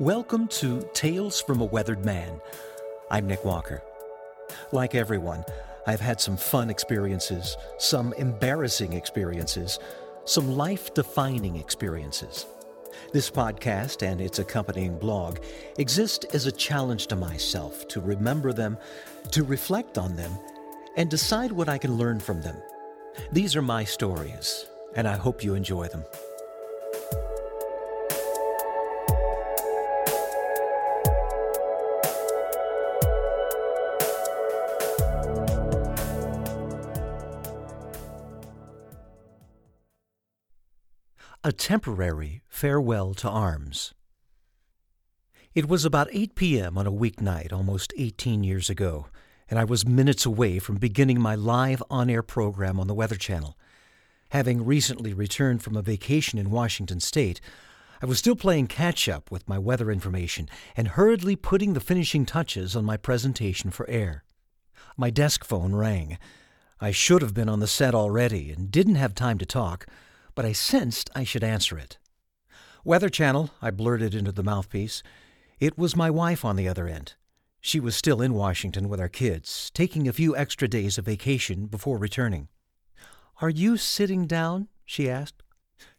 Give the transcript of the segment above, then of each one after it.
Welcome to Tales from a Weathered Man. I'm Nick Walker. Like everyone, I've had some fun experiences, some embarrassing experiences, some life defining experiences. This podcast and its accompanying blog exist as a challenge to myself to remember them, to reflect on them, and decide what I can learn from them. These are my stories, and I hope you enjoy them. A temporary farewell to arms. It was about 8 p.m. on a weeknight almost 18 years ago, and I was minutes away from beginning my live on air program on the Weather Channel. Having recently returned from a vacation in Washington State, I was still playing catch up with my weather information and hurriedly putting the finishing touches on my presentation for air. My desk phone rang. I should have been on the set already and didn't have time to talk but I sensed I should answer it. Weather Channel, I blurted into the mouthpiece. It was my wife on the other end. She was still in Washington with our kids, taking a few extra days of vacation before returning. Are you sitting down? she asked.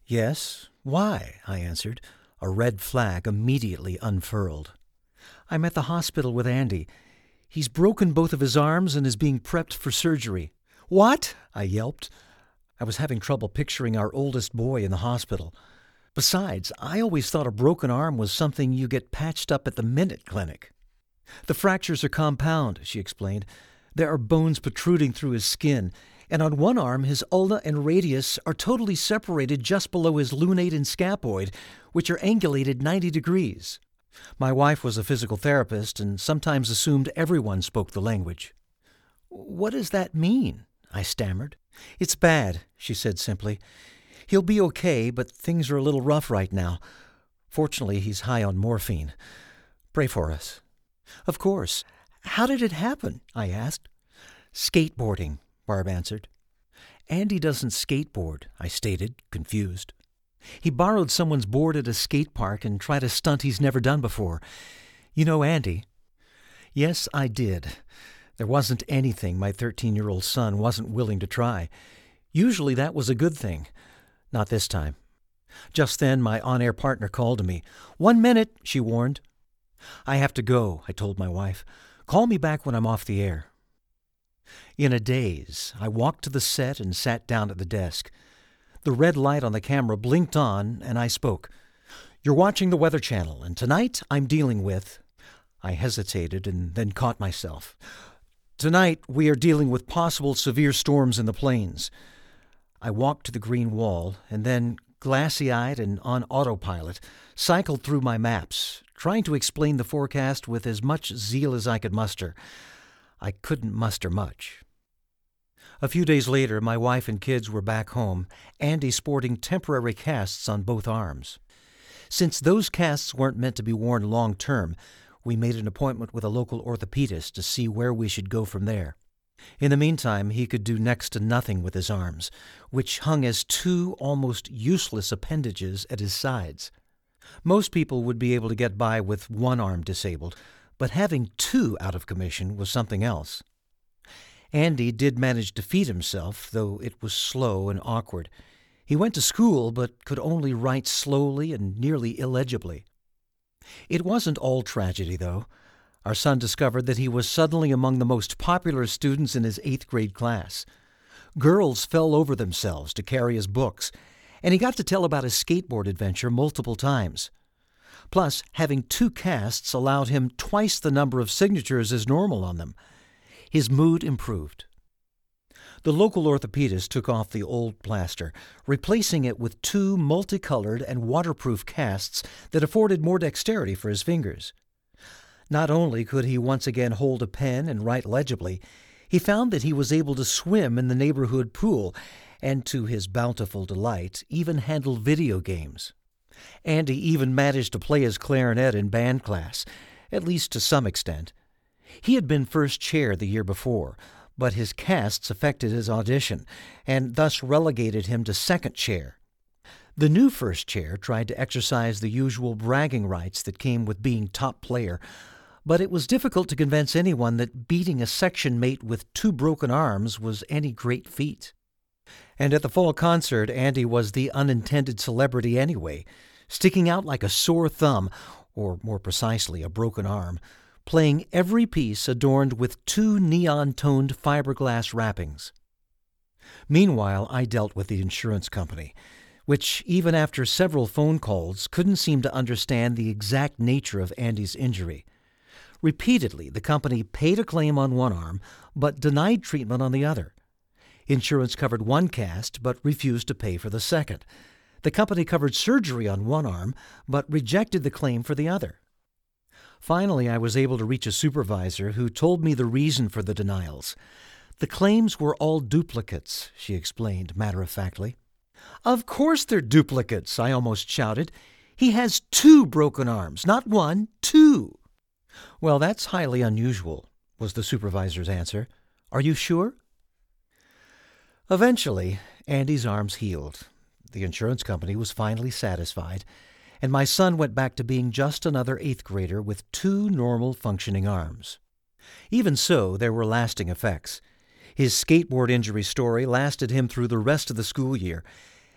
Yes. Why? I answered, a red flag immediately unfurled. I'm at the hospital with Andy. He's broken both of his arms and is being prepped for surgery. What? I yelped. I was having trouble picturing our oldest boy in the hospital. Besides, I always thought a broken arm was something you get patched up at the Minute Clinic. The fractures are compound, she explained. There are bones protruding through his skin, and on one arm his ulna and radius are totally separated just below his lunate and scaphoid, which are angulated 90 degrees. My wife was a physical therapist and sometimes assumed everyone spoke the language. What does that mean? I stammered. It's bad, she said simply. He'll be okay, but things are a little rough right now. Fortunately, he's high on morphine. Pray for us. Of course. How did it happen? I asked. Skateboarding, Barb answered. Andy doesn't skateboard, I stated, confused. He borrowed someone's board at a skate park and tried a stunt he's never done before. You know Andy? Yes, I did. There wasn't anything my 13 year old son wasn't willing to try. Usually that was a good thing. Not this time. Just then, my on air partner called to me. One minute, she warned. I have to go, I told my wife. Call me back when I'm off the air. In a daze, I walked to the set and sat down at the desk. The red light on the camera blinked on, and I spoke. You're watching the Weather Channel, and tonight I'm dealing with. I hesitated and then caught myself. Tonight, we are dealing with possible severe storms in the plains. I walked to the green wall and then, glassy eyed and on autopilot, cycled through my maps, trying to explain the forecast with as much zeal as I could muster. I couldn't muster much. A few days later, my wife and kids were back home, Andy sporting temporary casts on both arms. Since those casts weren't meant to be worn long term, we made an appointment with a local orthopedist to see where we should go from there. In the meantime, he could do next to nothing with his arms, which hung as two almost useless appendages at his sides. Most people would be able to get by with one arm disabled, but having two out of commission was something else. Andy did manage to feed himself, though it was slow and awkward. He went to school, but could only write slowly and nearly illegibly. It wasn't all tragedy, though. Our son discovered that he was suddenly among the most popular students in his eighth grade class. Girls fell over themselves to carry his books, and he got to tell about his skateboard adventure multiple times. Plus, having two casts allowed him twice the number of signatures as normal on them. His mood improved. The local orthopedist took off the old plaster, replacing it with two multicolored and waterproof casts that afforded more dexterity for his fingers. Not only could he once again hold a pen and write legibly, he found that he was able to swim in the neighborhood pool and, to his bountiful delight, even handle video games. Andy even managed to play his clarinet in band class, at least to some extent. He had been first chair the year before, but his casts affected his audition and thus relegated him to second chair. The new first chair tried to exercise the usual bragging rights that came with being top player, but it was difficult to convince anyone that beating a section mate with two broken arms was any great feat. And at the fall concert, Andy was the unintended celebrity anyway, sticking out like a sore thumb, or more precisely, a broken arm, playing every piece adorned with two neon toned fiberglass wrappings. Meanwhile, I dealt with the insurance company, which, even after several phone calls, couldn't seem to understand the exact nature of Andy's injury. Repeatedly, the company paid a claim on one arm, but denied treatment on the other. Insurance covered one cast, but refused to pay for the second. The company covered surgery on one arm, but rejected the claim for the other. Finally, I was able to reach a supervisor who told me the reason for the denials. The claims were all duplicates, she explained matter of factly. Of course they're duplicates, I almost shouted. He has two broken arms, not one, two. Well, that's highly unusual, was the supervisor's answer. Are you sure? Eventually, Andy's arms healed, the insurance company was finally satisfied, and my son went back to being just another eighth grader with two normal functioning arms. Even so, there were lasting effects. His skateboard injury story lasted him through the rest of the school year,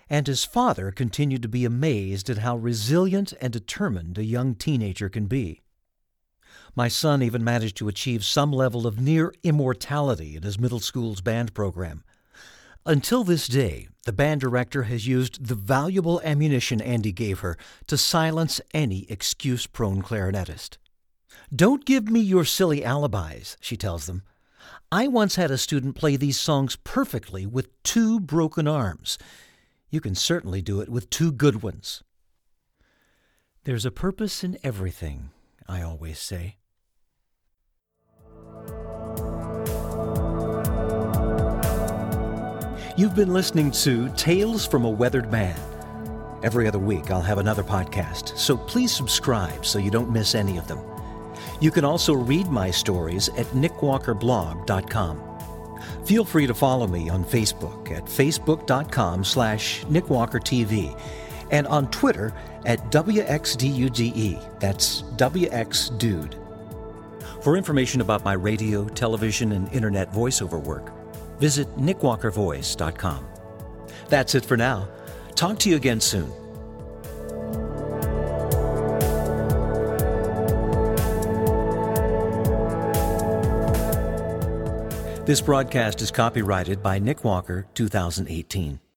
and his father continued to be amazed at how resilient and determined a young teenager can be. My son even managed to achieve some level of near immortality in his middle school's band program. Until this day, the band director has used the valuable ammunition Andy gave her to silence any excuse prone clarinetist. Don't give me your silly alibis, she tells them. I once had a student play these songs perfectly with two broken arms. You can certainly do it with two good ones. There's a purpose in everything, I always say. You've been listening to Tales from a Weathered Man. Every other week, I'll have another podcast, so please subscribe so you don't miss any of them. You can also read my stories at nickwalkerblog.com. Feel free to follow me on Facebook at facebook.com slash nickwalkertv and on Twitter at WXDUDE. That's WXDude. For information about my radio, television, and internet voiceover work, visit nickwalkervoice.com. That's it for now. Talk to you again soon. This broadcast is copyrighted by Nick Walker, 2018.